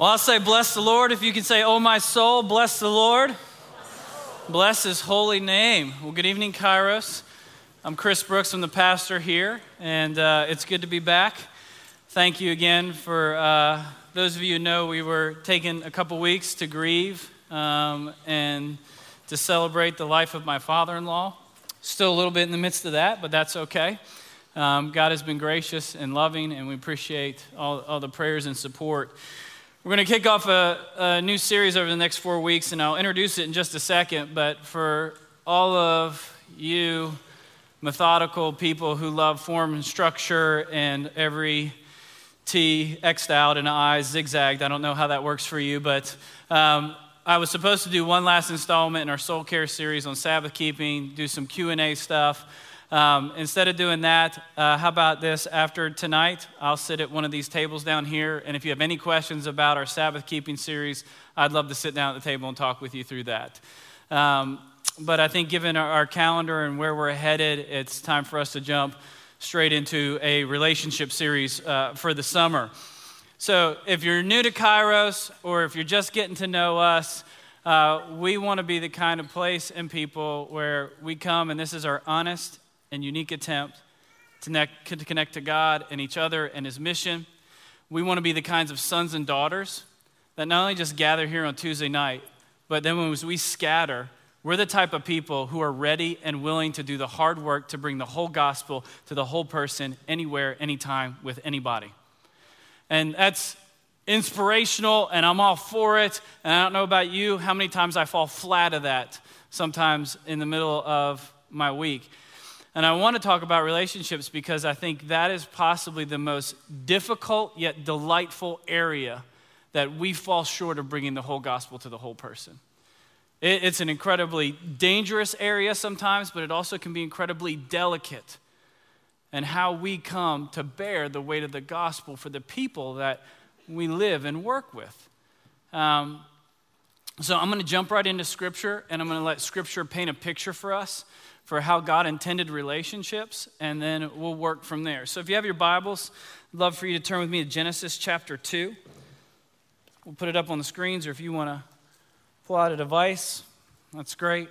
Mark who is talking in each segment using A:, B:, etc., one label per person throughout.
A: Well, I'll say, Bless the Lord. If you can say, Oh, my soul, bless the Lord. Bless his holy name. Well, good evening, Kairos. I'm Chris Brooks. I'm the pastor here, and uh, it's good to be back. Thank you again for uh, those of you who know we were taking a couple weeks to grieve um, and to celebrate the life of my father in law. Still a little bit in the midst of that, but that's okay. Um, God has been gracious and loving, and we appreciate all, all the prayers and support. We're going to kick off a, a, new series over the next four weeks, and I'll introduce it in just a second. But for all of you methodical people who love form and structure and every T X'd out and I zigzagged, I don't know how that works for you, but um, I was supposed to do one last installment in our soul care series on Sabbath keeping, do some Q&A stuff. Um, instead of doing that, uh, how about this? After tonight, I'll sit at one of these tables down here, and if you have any questions about our Sabbath keeping series, I'd love to sit down at the table and talk with you through that. Um, but I think, given our, calendar and where we're headed, it's time for us to jump straight into a relationship series uh, for the summer. So, if you're new to Kairos or if you're just getting to know us, uh, we want to be the kind of place and people where we come, and this is our honest and unique attempt to connect, to God and each other and His mission. We want to be the kinds of sons and daughters that not only just gather here on Tuesday night, but then when we scatter, we're the type of people who are ready and willing to do the hard work to bring the whole gospel to the whole person, anywhere, anytime, with anybody. And that's inspirational, and I'm all for it. And I don't know about you, how many times I fall flat of that sometimes in the middle of my week. And I want to talk about relationships because I think that is possibly the most difficult yet delightful area that we fall short of bringing the whole gospel to the whole person. It's an incredibly dangerous area sometimes, but it also can be incredibly delicate. And how we come to bear the weight of the gospel for the people that we live and work with. Um, so I'm going to jump right into Scripture, and I'm going to let Scripture paint a picture for us for how God intended relationships, and then we'll work from there. So if you have your Bibles, I'd love for you to turn with me to Genesis chapter 2. We'll put it up on the screens, or if you want to pull out a device, that's great.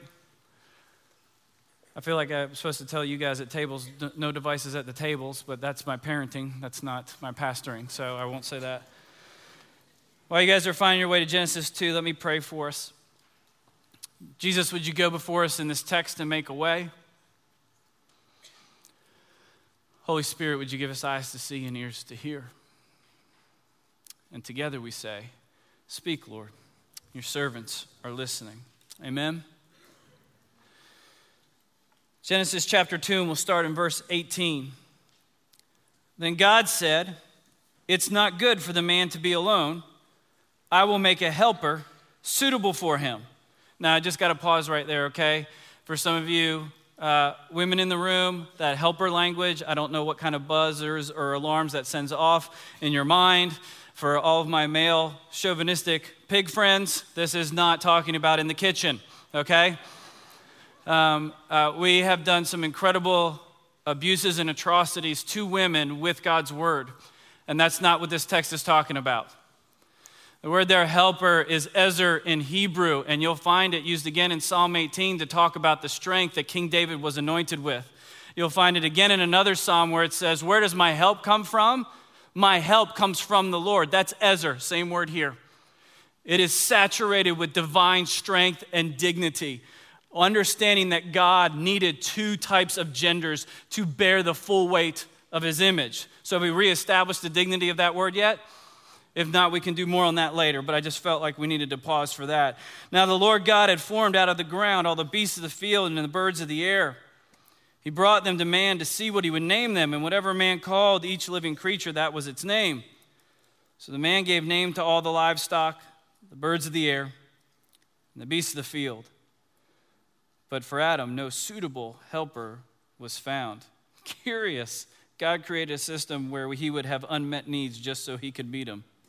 A: I feel like I'm supposed to tell you guys at tables, no devices at the tables, but that's my parenting. That's not my pastoring, so I won't say that. While you guys are finding your way to Genesis 2, let me pray for us. Jesus, would you go before us in this text and make a way? Holy Spirit, would you give us eyes to see and ears to hear? And together we say, Speak, Lord. Your servants are listening. Amen. Genesis chapter 2, and we'll start in verse 18. Then God said, It's not good for the man to be alone. I will make a helper suitable for him. Now, I just got to pause right there, okay? For some of you, uh, women in the room, that helper language, I don't know what kind of buzzers or alarms that sends off in your mind. For all of my male chauvinistic pig friends, this is not talking about in the kitchen, okay? Um, uh, we have done some incredible abuses and atrocities to women with God's word, and that's not what this text is talking about. The word there, helper, is Ezer in Hebrew, and you'll find it used again in Psalm 18 to talk about the strength that King David was anointed with. You'll find it again in another psalm where it says, Where does my help come from? My help comes from the Lord. That's Ezer, same word here. It is saturated with divine strength and dignity, understanding that God needed two types of genders to bear the full weight of his image. So, have we reestablished the dignity of that word yet? If not, we can do more on that later, but I just felt like we needed to pause for that. Now, the Lord God had formed out of the ground all the beasts of the field and the birds of the air. He brought them to man to see what he would name them, and whatever man called each living creature, that was its name. So the man gave name to all the livestock, the birds of the air, and the beasts of the field. But for Adam, no suitable helper was found. Curious. God created a system where he would have unmet needs just so he could meet them.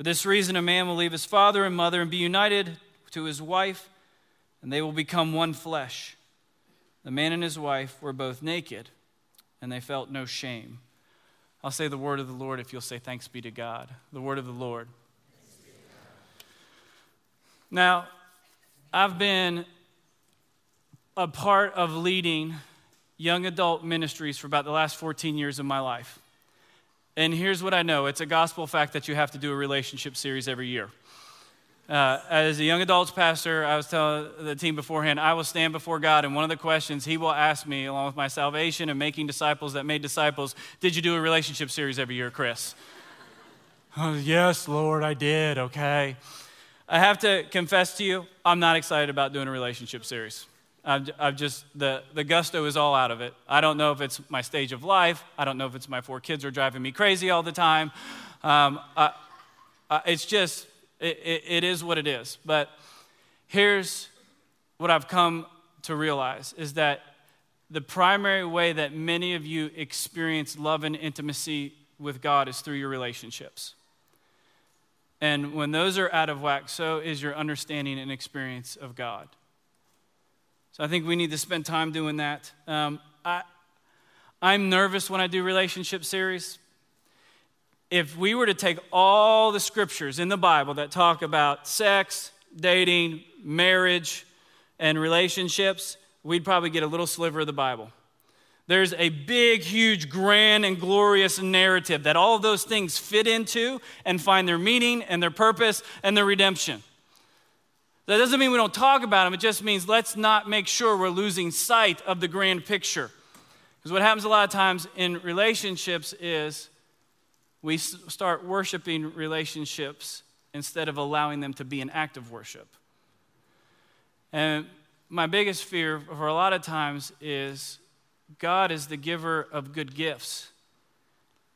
A: For this reason, a man will leave his father and mother and be united to his wife, and they will become one flesh. The man and his wife were both naked, and they felt no shame. I'll say the word of the Lord if you'll say thanks be to God. The word of the Lord. Now, I've been a part of leading young adult ministries for about the last 14 years of my life. And here's what I know it's a gospel fact that you have to do a relationship series every year. Uh, as a young adults pastor, I was telling the team beforehand, I will stand before God, and one of the questions He will ask me, along with my salvation and making disciples that made disciples, did you do a relationship series every year, Chris? oh, yes, Lord, I did, okay. I have to confess to you, I'm not excited about doing a relationship series. I've, I've, just, the, the gusto is all out of it. I don't know if it's my stage of life. I don't know if it's my four kids are driving me crazy all the time. Um, I, I, it's just, it, it, it is what it is. But here's what I've come to realize is that the primary way that many of you experience love and intimacy with God is through your relationships. And when those are out of whack, so is your understanding and experience of God. So I think we need to spend time doing that. Um, I, I'm nervous when I do relationship series. If we were to take all the scriptures in the Bible that talk about sex, dating, marriage, and relationships, we'd probably get a little sliver of the Bible. There's a big, huge, grand, and glorious narrative that all of those things fit into and find their meaning and their purpose and their redemption. That doesn't mean we don't talk about them, it just means let's not make sure we're losing sight of the grand picture. Because what happens a lot of times in relationships is we start worshiping relationships instead of allowing them to be an act of worship. And my biggest fear for a lot of times is God is the giver of good gifts.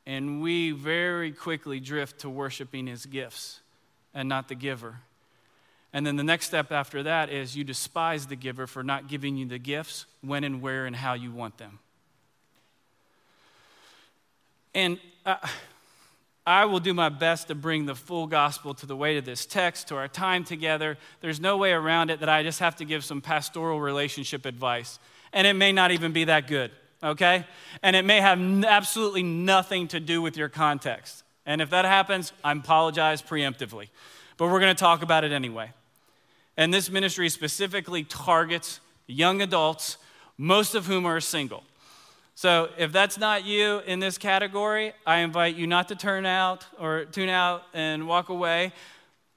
A: And we very quickly drift to worshiping his gifts and not the giver. And then the next step after that is you despise the giver for not giving you the gifts when and where and how you want them. And uh, I will do my best to bring the full gospel to the weight of this text, to our time together. There's no way around it that I just have to give some pastoral relationship advice and it may not even be that good, okay? And it may have absolutely nothing to do with your context. And if that happens, I apologize preemptively. But we're going to talk about it anyway. And this ministry specifically targets young adults, most of whom are single. So if that's not you in this category, I invite you not to turn out or tune out and walk away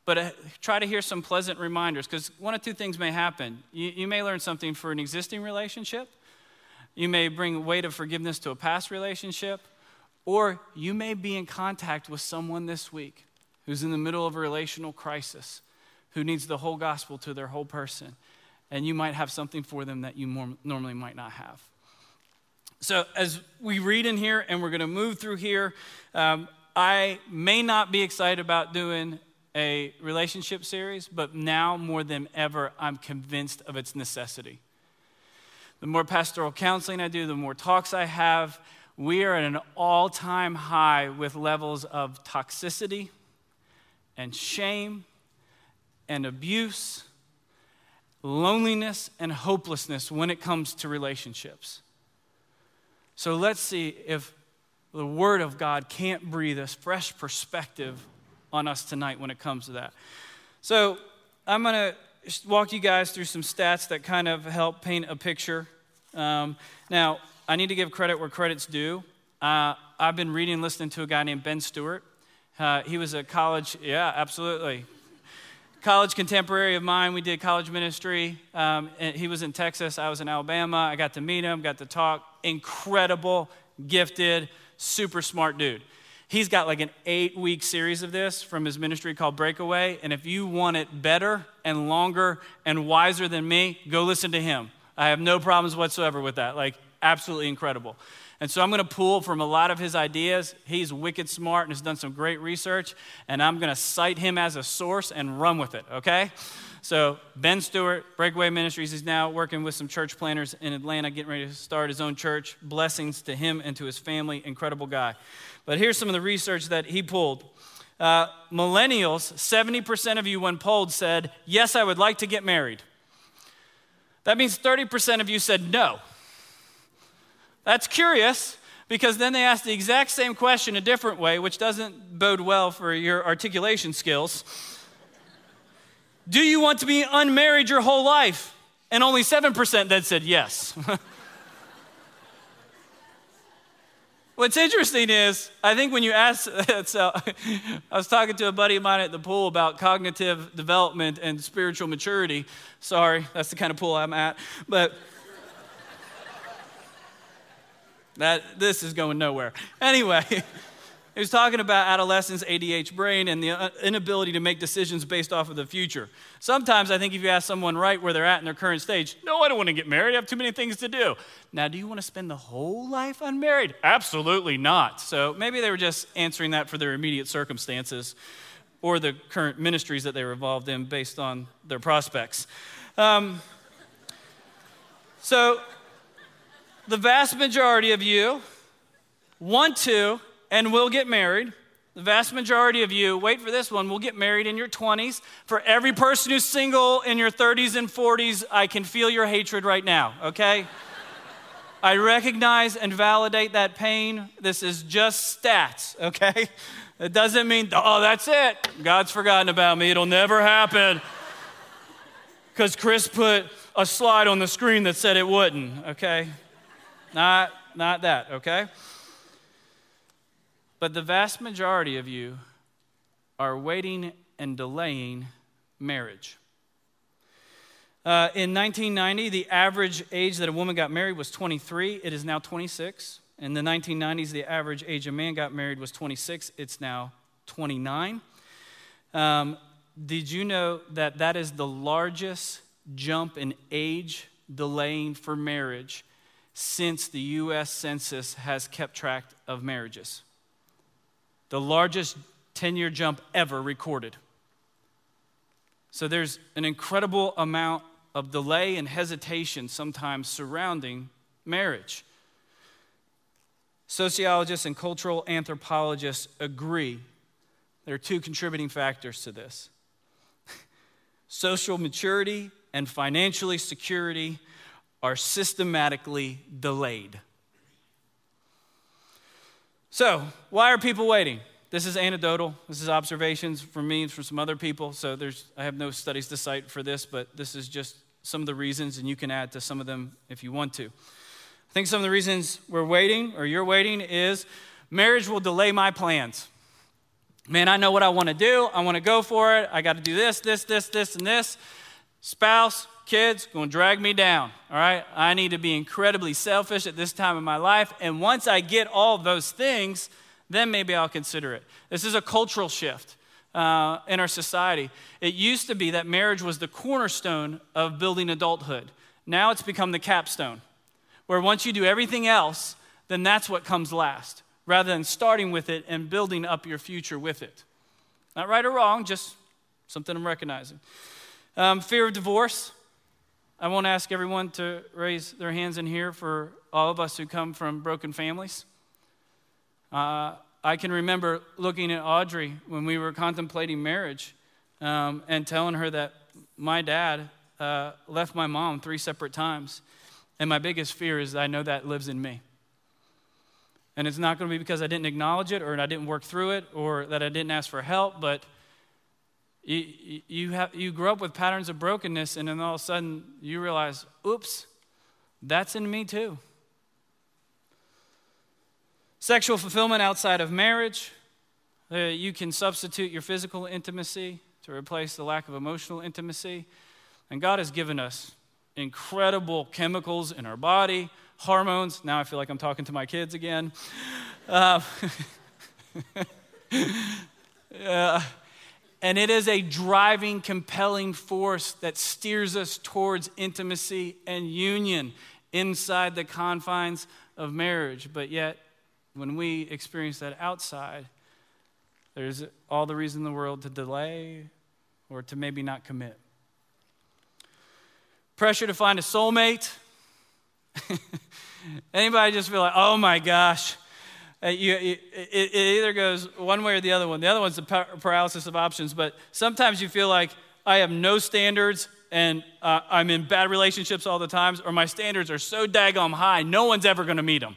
A: but uh, try to hear some pleasant reminders because one of two things may happen. You, you may learn something for an existing relationship, you may bring weight of forgiveness to a past relationship, or you may be in contact with someone this week who's in the middle of a relational crisis, who needs the whole gospel to their whole person, and you might have something for them that you more, normally might not have. So, as we read in here and we're going to move through here, um, I may not be excited about doing a relationship series, but now more than ever, I'm convinced of its necessity. The more pastoral counseling I do, the more talks I have, we are at an all time high with levels of toxicity and shame and abuse, loneliness and hopelessness when it comes to relationships. So let's see if the Word of God can't breathe a fresh perspective on us tonight when it comes to that. So I'm going to walk you guys through some stats that kind of help paint a picture. Um, now, I need to give credit where credit's due. Uh, I've been reading and listening to a guy named Ben Stuart. Uh, he was a college, yeah, absolutely. College contemporary of mine. We did college ministry. Um, he was in Texas. I was in Alabama. I got to meet him, got to talk. Incredible, gifted, super smart dude. He's got like an eight week series of this from his ministry called Breakaway. And if you want it better and longer and wiser than me, go listen to him. I have no problems whatsoever with that. Like, absolutely incredible. And so I'm going to pull from a lot of his ideas. He's wicked smart and has done some great research. And I'm going to cite him as a source and run with it, okay? So, Ben Stuart, Breakaway Ministries, is now working with some church planners in Atlanta, getting ready to start his own church. Blessings to him and to his family. Incredible guy. But here's some of the research that he pulled. Uh, millennials, 70% of you, when polled, said, Yes, I would like to get married. That means 30% of you said no. That's curious because then they ask the exact same question a different way, which doesn't bode well for your articulation skills. Do you want to be unmarried your whole life? And only 7% then said yes. What's interesting is, I think when you ask, so I was talking to a buddy of mine at the pool about cognitive development and spiritual maturity. Sorry, that's the kind of pool I'm at. But that, this is going nowhere. Anyway. He was talking about adolescents' ADH brain and the uh, inability to make decisions based off of the future. Sometimes I think if you ask someone right where they're at in their current stage, no, I don't want to get married. I have too many things to do. Now, do you want to spend the whole life unmarried? Absolutely not. So maybe they were just answering that for their immediate circumstances or the current ministries that they were involved in based on their prospects. Um, so, the vast majority of you want to and will get married. The vast majority of you, wait for this one, will get married in your 20s. For every person who's single in your 30s and 40s, I can feel your hatred right now, okay? I recognize and validate that pain. This is just stats, okay? It doesn't mean, oh, that's it. God's forgotten about me. It'll never happen. Because Chris put a slide on the screen that said it wouldn't, okay? Not, not that, okay? But the vast majority of you are waiting and delaying marriage. Uh, in 1990, the average age that a woman got married was 23. It is now 26. In the 1990s, the average age a man got married was 26. It's now 29. Um, did you know that that is the largest jump in age delaying for marriage since the U.S. Census has kept track of marriages? the largest 10 year jump ever recorded. So there's an incredible amount of delay and hesitation sometimes surrounding marriage. Sociologists and cultural anthropologists agree there are two contributing factors to this social maturity and financially security are systematically delayed. So, why are people waiting? This is anecdotal. This is observations from me and from some other people. So, there's, I have no studies to cite for this, but this is just some of the reasons, and you can add to some of them if you want to. I think some of the reasons we're waiting, or you're waiting, is marriage will delay my plans. Man, I know what I want to do. I want to go for it. I got to do this, this, this, this, and this. Spouse, kids going to drag me down. All right? I need to be incredibly selfish at this time of my life. And once I get all those things, then maybe I'll consider it. This is a cultural shift uh, in our society. It used to be that marriage was the cornerstone of building adulthood. Now it's become the capstone, where once you do everything else, then that's what comes last, rather than starting with it and building up your future with it. Not right or wrong, just something I'm recognizing. Um, fear of divorce. I won't ask everyone to raise their hands in here for all of us who come from broken families. Uh, I can remember looking at Audrey when we were contemplating marriage um, and telling her that my dad uh, left my mom three separate times. And my biggest fear is I know that lives in me. And it's not going to be because I didn't acknowledge it or I didn't work through it or that I didn't ask for help, but you, you, have, you grow up with patterns of brokenness, and then all of a sudden you realize, oops, that's in me too. Sexual fulfillment outside of marriage. Uh, you can substitute your physical intimacy to replace the lack of emotional intimacy. And God has given us incredible chemicals in our body, hormones. Now I feel like I'm talking to my kids again. Uh, and it is a driving, compelling force that steers us towards intimacy and union inside the confines of marriage. But yet, when we experience that outside, there's all the reason in the world to delay or to maybe not commit. pressure to find a soulmate. Anybody just feel like, oh my gosh? Uh, you, it, it, either goes one way or the other one. The other one's the paralysis of options, but sometimes you feel like I have no standards and uh, I'm in bad relationships all the times, or my standards are so daggum high, no one's ever going to meet them.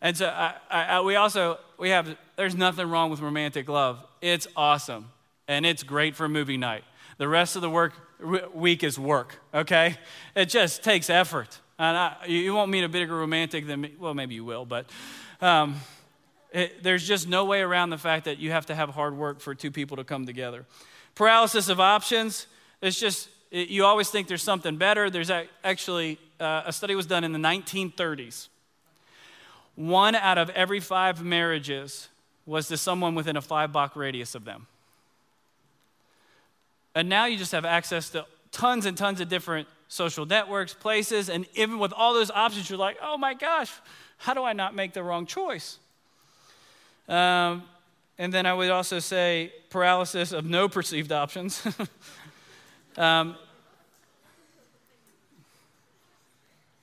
A: And so I, I, we also we have there's nothing wrong with romantic love. It's awesome and it's great for movie night. The rest of the work week is work. Okay, it just takes effort. And I, you won't meet a bigger romantic than me. Well, maybe you will, but um, it, there's just no way around the fact that you have to have hard work for two people to come together. Paralysis of options. It's just it, you always think there's something better. There's actually uh, a study was done in the 1930s one out of every five marriages was to someone within a five block radius of them. And now you just have access to tons and tons of different social networks, places, and even with all those options, you're like, oh my gosh, how do I not make the wrong choice? Um, and then I would also say paralysis of no perceived options. um,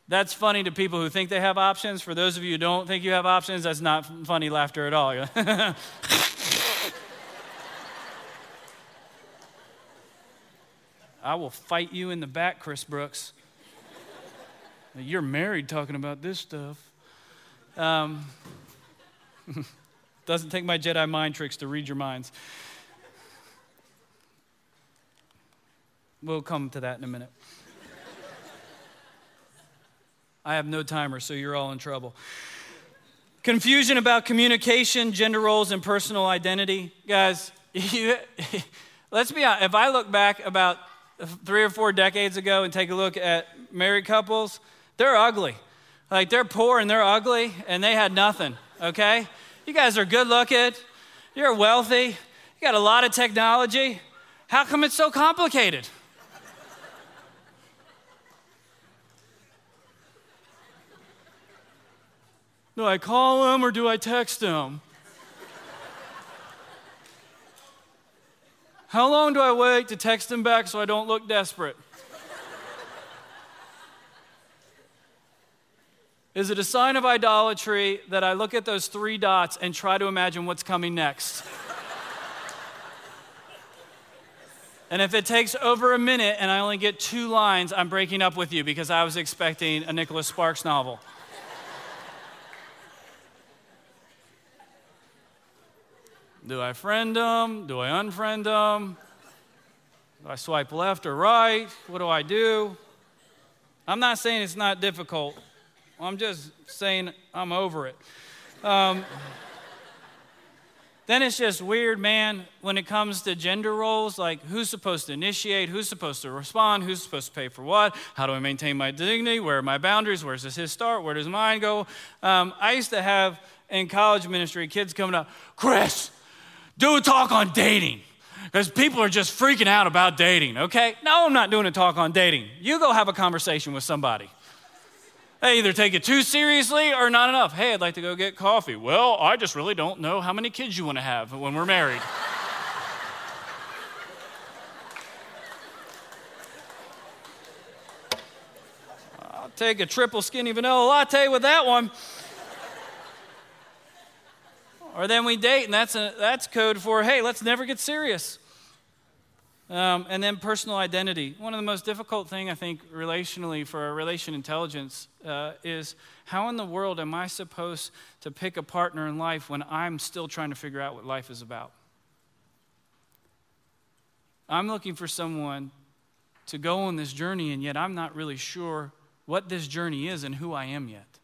A: That's funny to people who think they have options. For those of you who don't think you have options, that's not funny laughter at all. I will fight you in the back, Chris Brooks. You're married talking about this stuff. Um, doesn't take my Jedi mind tricks to read your minds. We'll come to that in a minute. I have no timer, so you're all in trouble. Confusion about communication, gender roles, and personal identity. Guys, you, let's be honest. If I look back about three or four decades ago and take a look at married couples, they're ugly. Like they're poor and they're ugly and they had nothing, okay? You guys are good looking, you're wealthy, you got a lot of technology. How come it's so complicated? Do I call him or do I text him? How long do I wait to text him back so I don't look desperate? Is it a sign of idolatry that I look at those three dots and try to imagine what's coming next? and if it takes over a minute and I only get two lines, I'm breaking up with you because I was expecting a Nicholas Sparks novel. Do I friend them? Do I unfriend them? Do I swipe left or right? What do I do? I'm not saying it's not difficult. I'm just saying I'm over it. Um, then it's just weird, man, when it comes to gender roles like who's supposed to initiate, who's supposed to respond, who's supposed to pay for what, how do I maintain my dignity, where are my boundaries, where does his start, where does mine go? Um, I used to have in college ministry kids coming up, Chris, do a talk on dating because people are just freaking out about dating, okay? No, I'm not doing a talk on dating. You go have a conversation with somebody. They either take it too seriously or not enough. Hey, I'd like to go get coffee. Well, I just really don't know how many kids you want to have when we're married. I'll take a triple skinny vanilla latte with that one. Or then we date, and that's, a, that's code for, hey, let's never get serious. Um, and then personal identity. One of the most difficult thing I think relationally for a relation intelligence uh, is how in the world am I supposed to pick a partner in life when I'm still trying to figure out what life is about? I'm looking for someone to go on this journey, and yet I'm not really sure what this journey is and who I am yet.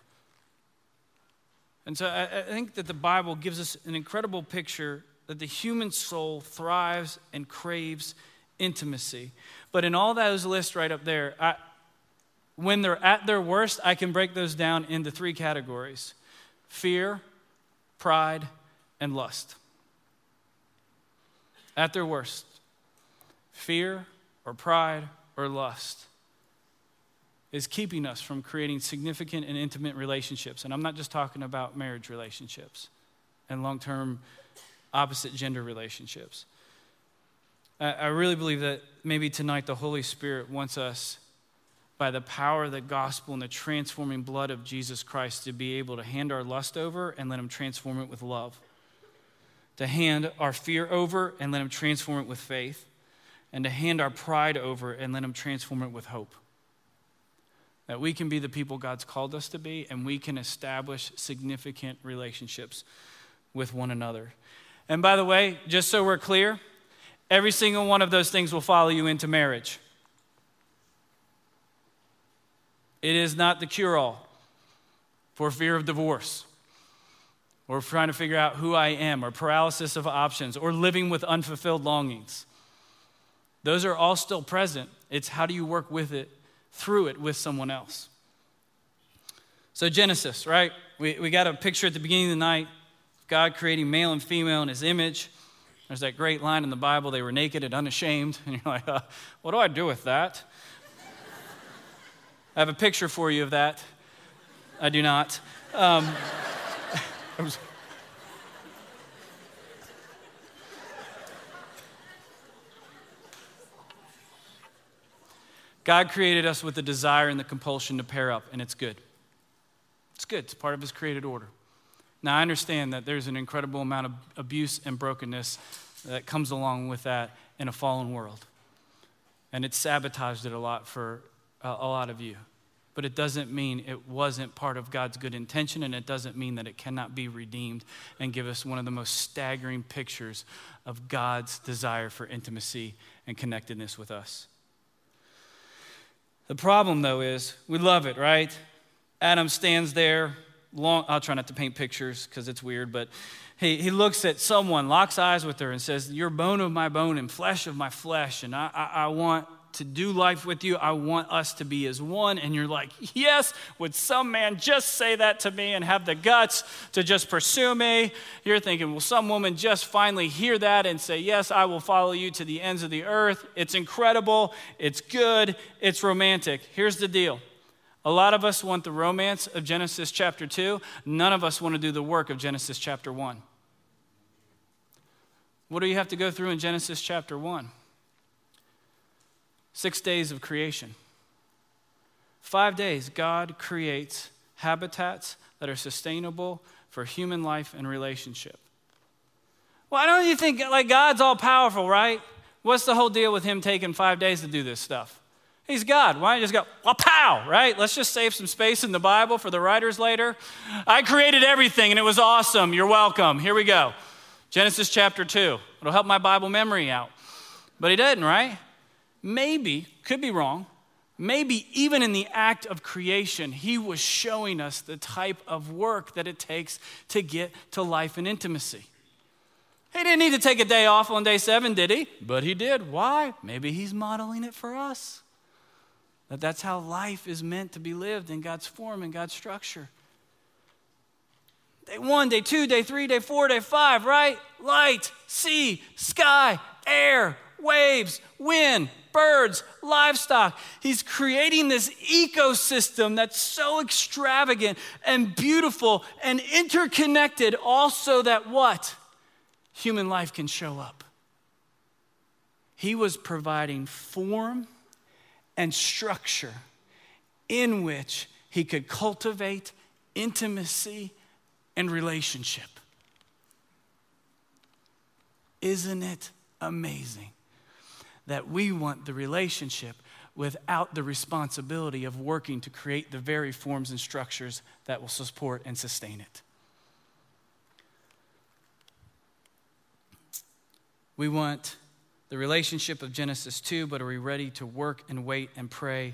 A: And so I, I think that the Bible gives us an incredible picture that the human soul thrives and craves intimacy. But in all those lists right up there, I, when they're at their worst, I can break those down into three categories fear, pride, and lust. At their worst, fear or pride or lust is keeping us from creating significant and intimate relationships. And I'm not just talking about marriage relationships and long term opposite gender relationships. I really believe that maybe tonight the Holy Spirit wants us, by the power of the gospel and the transforming blood of Jesus Christ, to be able to hand our lust over and let Him transform it with love. To hand our fear over and let Him transform it with faith. And to hand our pride over and let Him transform it with hope. That we can be the people God's called us to be and we can establish significant relationships with one another. And by the way, just so we're clear, every single one of those things will follow you into marriage. It is not the cure all for fear of divorce or trying to figure out who I am or paralysis of options or living with unfulfilled longings. Those are all still present. It's how do you work with it, through it, with someone else. So, Genesis, right? We, we got a picture at the beginning of the night God creating male and female in his image. There's that great line in the Bible they were naked and unashamed. And you're like, uh, what do I do with that? I have a picture for you of that. I do not. Um, God created us with the desire and the compulsion to pair up, and it's good. It's good, it's part of His created order. Now, I understand that there's an incredible amount of abuse and brokenness that comes along with that in a fallen world. And it sabotaged it a lot for a, a lot of you. But it doesn't mean it wasn't part of God's good intention, and it doesn't mean that it cannot be redeemed and give us one of the most staggering pictures of God's desire for intimacy and connectedness with us. The problem, though, is we love it, right? Adam stands there long, I'll try not to paint pictures because it's weird, but he, he looks at someone, locks eyes with her, and says, You're bone of my bone and flesh of my flesh, and I, I, I want to do life with you. I want us to be as one. And you're like, Yes, would some man just say that to me and have the guts to just pursue me? You're thinking, Will some woman just finally hear that and say, Yes, I will follow you to the ends of the earth? It's incredible, it's good, it's romantic. Here's the deal a lot of us want the romance of Genesis chapter 2. None of us want to do the work of Genesis chapter 1. What do you have to go through in Genesis chapter 1? Six days of creation. Five days, God creates habitats that are sustainable for human life and relationship. Why don't you think like God's all powerful, right? What's the whole deal with him taking five days to do this stuff? He's God. Why don't you just go, well, pow, right? Let's just save some space in the Bible for the writers later. I created everything and it was awesome. You're welcome. Here we go. Genesis chapter 2. It'll help my Bible memory out. But he didn't, right? Maybe, could be wrong, maybe even in the act of creation, he was showing us the type of work that it takes to get to life and intimacy. He didn't need to take a day off on day seven, did he? But he did. Why? Maybe he's modeling it for us. That that's how life is meant to be lived in God's form and God's structure. Day one, day two, day three, day four, day five, right? Light, sea, sky, air, waves, wind, birds, livestock. He's creating this ecosystem that's so extravagant and beautiful and interconnected, also that what? Human life can show up. He was providing form and structure in which he could cultivate intimacy and relationship. Isn't it amazing that we want the relationship without the responsibility of working to create the very forms and structures that will support and sustain it? We want the relationship of Genesis 2, but are we ready to work and wait and pray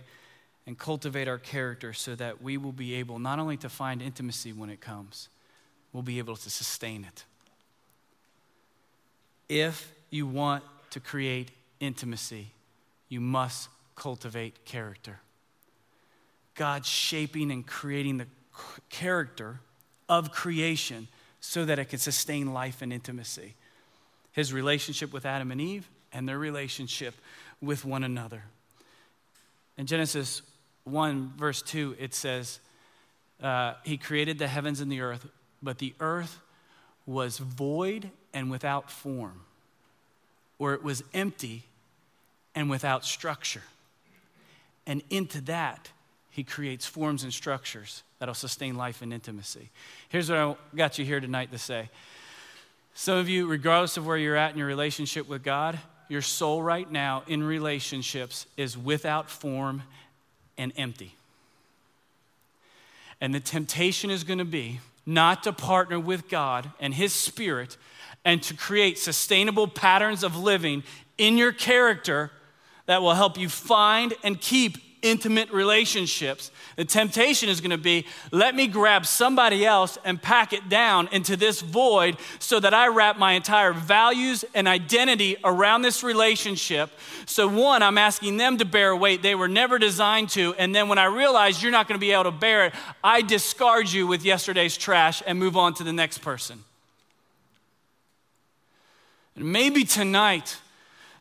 A: and cultivate our character so that we will be able not only to find intimacy when it comes, we'll be able to sustain it. If you want to create intimacy, you must cultivate character. God shaping and creating the character of creation so that it can sustain life and intimacy. His relationship with Adam and Eve, and their relationship with one another. In Genesis 1, verse 2, it says, uh, He created the heavens and the earth, but the earth was void and without form. Or it was empty and without structure. And into that, he creates forms and structures that'll sustain life and intimacy. Here's what I got you here tonight to say. Some of you, regardless of where you're at in your relationship with God, your soul right now in relationships is without form and empty. And the temptation is going to be not to partner with God and His Spirit and to create sustainable patterns of living in your character that will help you find and keep intimate relationships. The temptation is going to be let me grab somebody else and pack it down into this void so that I wrap my entire values and identity around this relationship. So, one, I'm asking them to bear weight they were never designed to. And then when I realize you're not going to be able to bear it, I discard you with yesterday's trash and move on to the next person. Maybe tonight,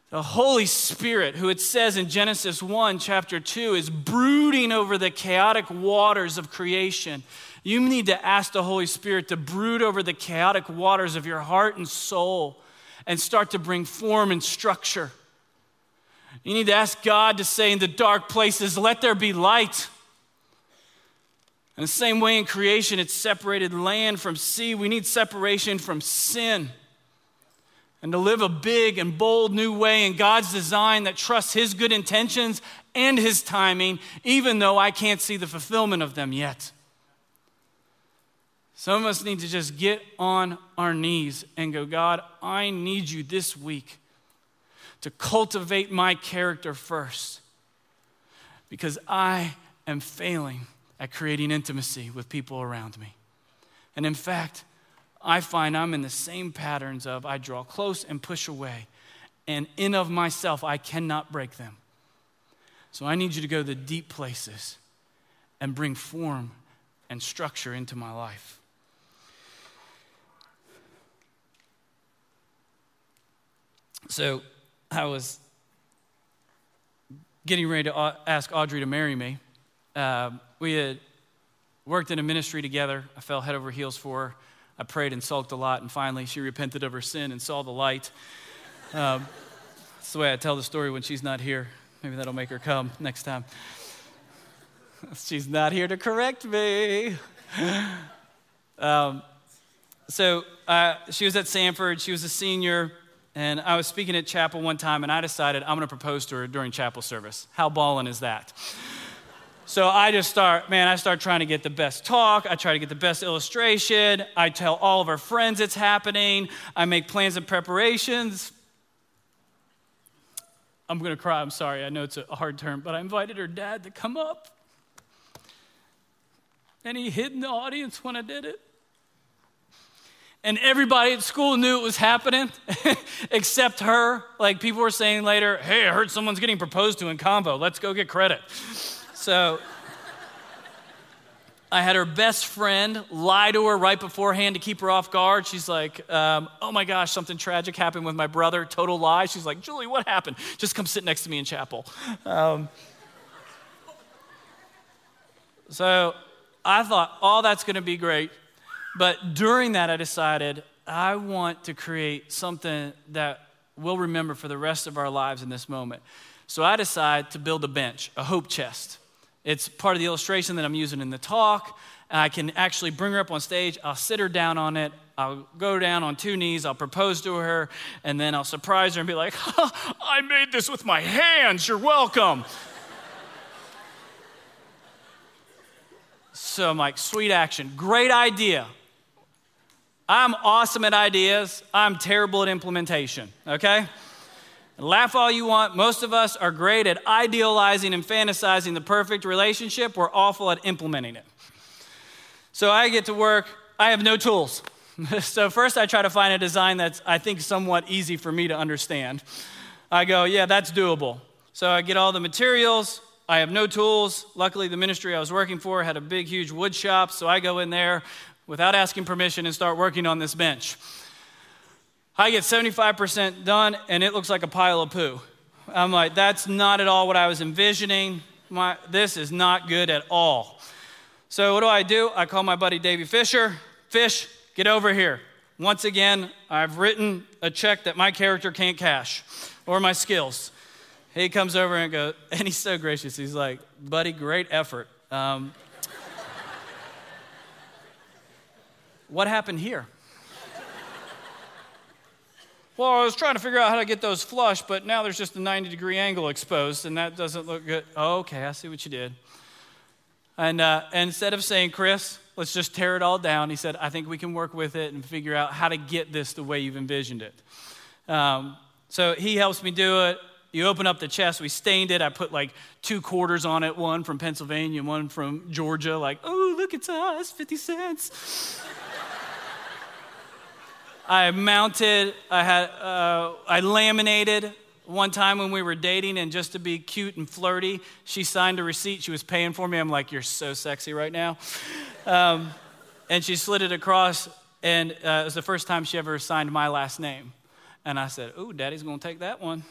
A: the Holy Spirit, who it says in Genesis 1, chapter 2, is brooding over the chaotic waters of creation. You need to ask the Holy Spirit to brood over the chaotic waters of your heart and soul and start to bring form and structure. You need to ask God to say in the dark places, let there be light. In the same way in creation, it's separated land from sea. We need separation from sin and to live a big and bold new way in God's design that trusts His good intentions and His timing, even though I can't see the fulfillment of them yet. Some of us need to just get on our knees and go, God, I need you this week to cultivate my character first because I am failing at creating intimacy with people around me. And in fact, I find I'm in the same patterns of I draw close and push away. And in of myself, I cannot break them. So I need you to go to the deep places and bring form and structure into my life. So I was getting ready to ask Audrey to marry me. Uh, we had worked in a ministry together. I fell head over heels for her. I prayed and sulked a lot, and finally she repented of her sin and saw the light. Um, that's the way I tell the story when she's not here. Maybe that'll make her come next time. she's not here to correct me. Um, so uh, she was at Samford, she was a senior, and I was speaking at chapel one time, and I decided I'm going to propose to her during chapel service. How ballin' is that? So I just start, man, I start trying to get the best talk. I try to get the best illustration. I tell all of our friends it's happening. I make plans and preparations. I'm going to cry. I'm sorry. I know it's a hard term, but I invited her dad to come up. And he hid in the audience when I did it. And everybody at school knew it was happening except her. Like people were saying later, hey, I heard someone's getting proposed to in Convo. Let's go get credit. So I had her best friend lie to her right beforehand to keep her off guard. She's like, um, Oh my gosh, something tragic happened with my brother. Total lie. She's like, Julie, what happened? Just come sit next to me in chapel. Um, so I thought, Oh, that's going to be great. But during that, I decided I want to create something that we'll remember for the rest of our lives in this moment. So I decided to build a bench, a hope chest. It's part of the illustration that I'm using in the talk. I can actually bring her up on stage. I'll sit her down on it. I'll go down on two knees. I'll propose to her. And then I'll surprise her and be like, I made this with my hands. You're welcome. so I'm like, sweet action. Great idea. I'm awesome at ideas. I'm terrible at implementation, okay? Laugh all you want. Most of us are great at idealizing and fantasizing the perfect relationship. We're awful at implementing it. So I get to work, I have no tools. so first I try to find a design that's, I think, somewhat easy for me to understand. I go, yeah, that's doable. So I get all the materials. I have no tools. Luckily, the ministry I was working for had a big, huge wood shop. So I go in there without asking permission and start working on this bench. I get 75% done and it looks like a pile of poo. I'm like, that's not at all what I was envisioning. My, this is not good at all. So, what do I do? I call my buddy Davey Fisher. Fish, get over here. Once again, I've written a check that my character can't cash or my skills. He comes over and goes, and he's so gracious. He's like, buddy, great effort. Um, what happened here? Well, I was trying to figure out how to get those flush, but now there's just a 90 degree angle exposed, and that doesn't look good. Oh, okay, I see what you did. And, uh, instead of saying, Chris, let's just tear it all down, he said, I think we can work with it and figure out how to get this the way you've envisioned it. Um, so he helps me do it. You open up the chest, we stained it. I put like two quarters on it, one from Pennsylvania, one from Georgia, like, oh, look, it's us, 50 cents. I mounted, I had, uh, I laminated one time when we were dating, and just to be cute and flirty, she signed a receipt. She was paying for me. I'm like, you're so sexy right now. Um, and she slid it across, and uh, it was the first time she ever signed my last name. And I said, Ooh, daddy's gonna take that one.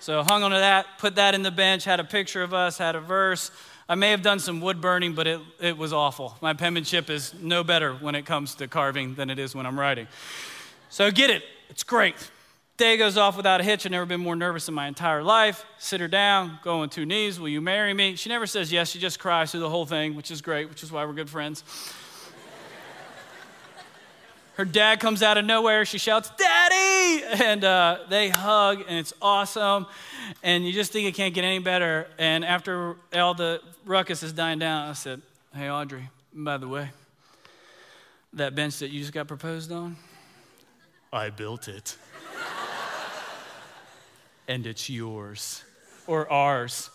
A: so hung onto that, put that in the bench, had a picture of us, had a verse. I may have done some wood burning, but it, it was awful. My penmanship is no better when it comes to carving than it is when I'm writing. So get it, it's great. Day goes off without a hitch. I've never been more nervous in my entire life. Sit her down, go on two knees. Will you marry me? She never says yes. She just cries through the whole thing, which is great, which is why we're good friends. Her dad comes out of nowhere. She shouts, Daddy! And uh, they hug, and it's awesome. And you just think it can't get any better. And after all the ruckus is dying down, I said, Hey, Audrey, by the way, that bench that you just got proposed on, I built it and it's yours or ours.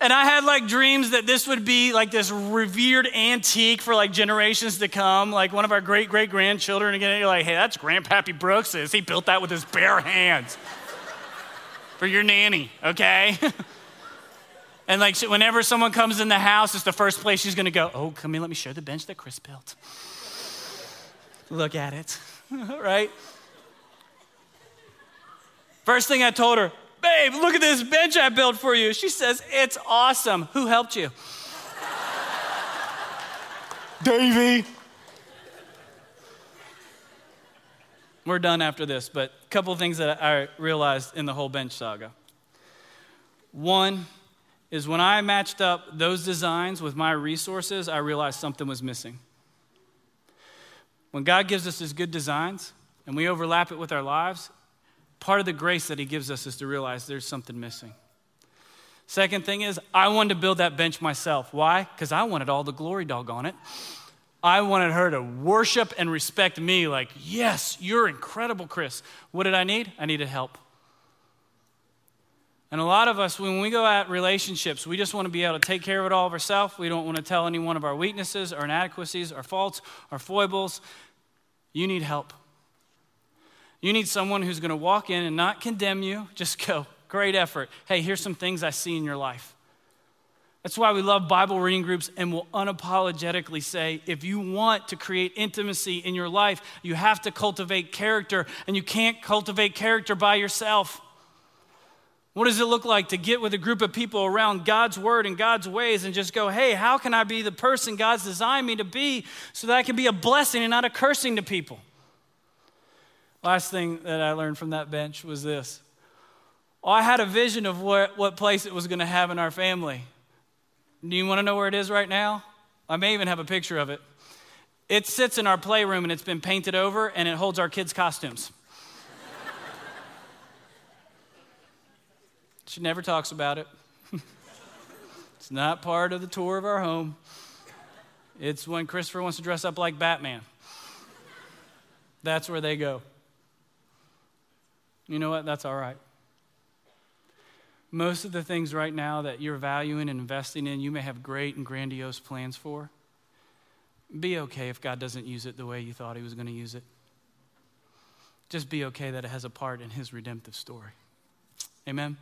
A: And I had like dreams that this would be like this revered antique for like generations to come, like one of our great great grandchildren. Again, you're like, hey, that's Grandpappy Brooks's. He built that with his bare hands for your nanny, okay? and like whenever someone comes in the house, it's the first place she's gonna go, oh, come in, let me show the bench that Chris built. Look at it, right? First thing I told her, babe, look at this bench I built for you. She says, it's awesome. Who helped you? Davy. We're done after this, but a couple of things that I realized in the whole bench saga. One is when I matched up those designs with my resources, I realized something was missing. When God gives us his good designs and we overlap it with our lives, Part of the grace that he gives us is to realize there's something missing. Second thing is, I wanted to build that bench myself. Why? Because I wanted all the glory dog on it. I wanted her to worship and respect me, like, yes, you're incredible, Chris. What did I need? I needed help. And a lot of us, when we go at relationships, we just want to be able to take care of it all of ourselves. We don't want to tell any one of our weaknesses, our inadequacies, our faults, our foibles. You need help. You need someone who's going to walk in and not condemn you, just go, great effort. Hey, here's some things I see in your life. That's why we love Bible reading groups and will unapologetically say if you want to create intimacy in your life, you have to cultivate character, and you can't cultivate character by yourself. What does it look like to get with a group of people around God's word and God's ways and just go, hey, how can I be the person God's designed me to be so that I can be a blessing and not a cursing to people? Last thing that I learned from that bench was this. Oh, I had a vision of what, what place it was going to have in our family. Do you want to know where it is right now? I may even have a picture of it. It sits in our playroom and it's been painted over and it holds our kids' costumes. she never talks about it. it's not part of the tour of our home. It's when Christopher wants to dress up like Batman. That's where they go. You know what? That's all right. Most of the things right now that you're valuing and investing in, you may have great and grandiose plans for. Be okay if God doesn't use it the way you thought He was going to use it. Just be okay that it has a part in His redemptive story. Amen?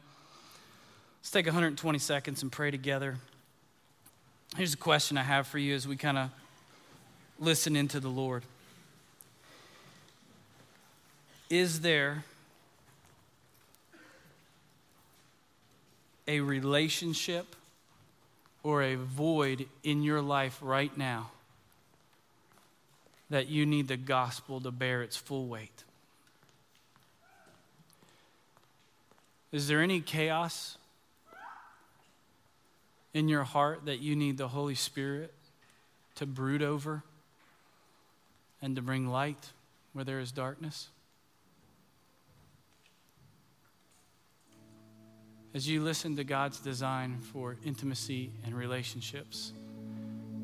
A: Let's take 120 seconds and pray together. Here's a question I have for you as we kind of listen into the Lord. Is there a relationship or a void in your life right now that you need the gospel to bear its full weight? Is there any chaos in your heart that you need the Holy Spirit to brood over and to bring light where there is darkness? As you listen to God's design for intimacy and relationships,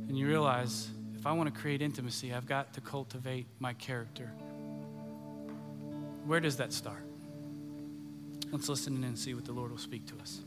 A: and you realize if I want to create intimacy, I've got to cultivate my character. Where does that start? Let's listen in and see what the Lord will speak to us.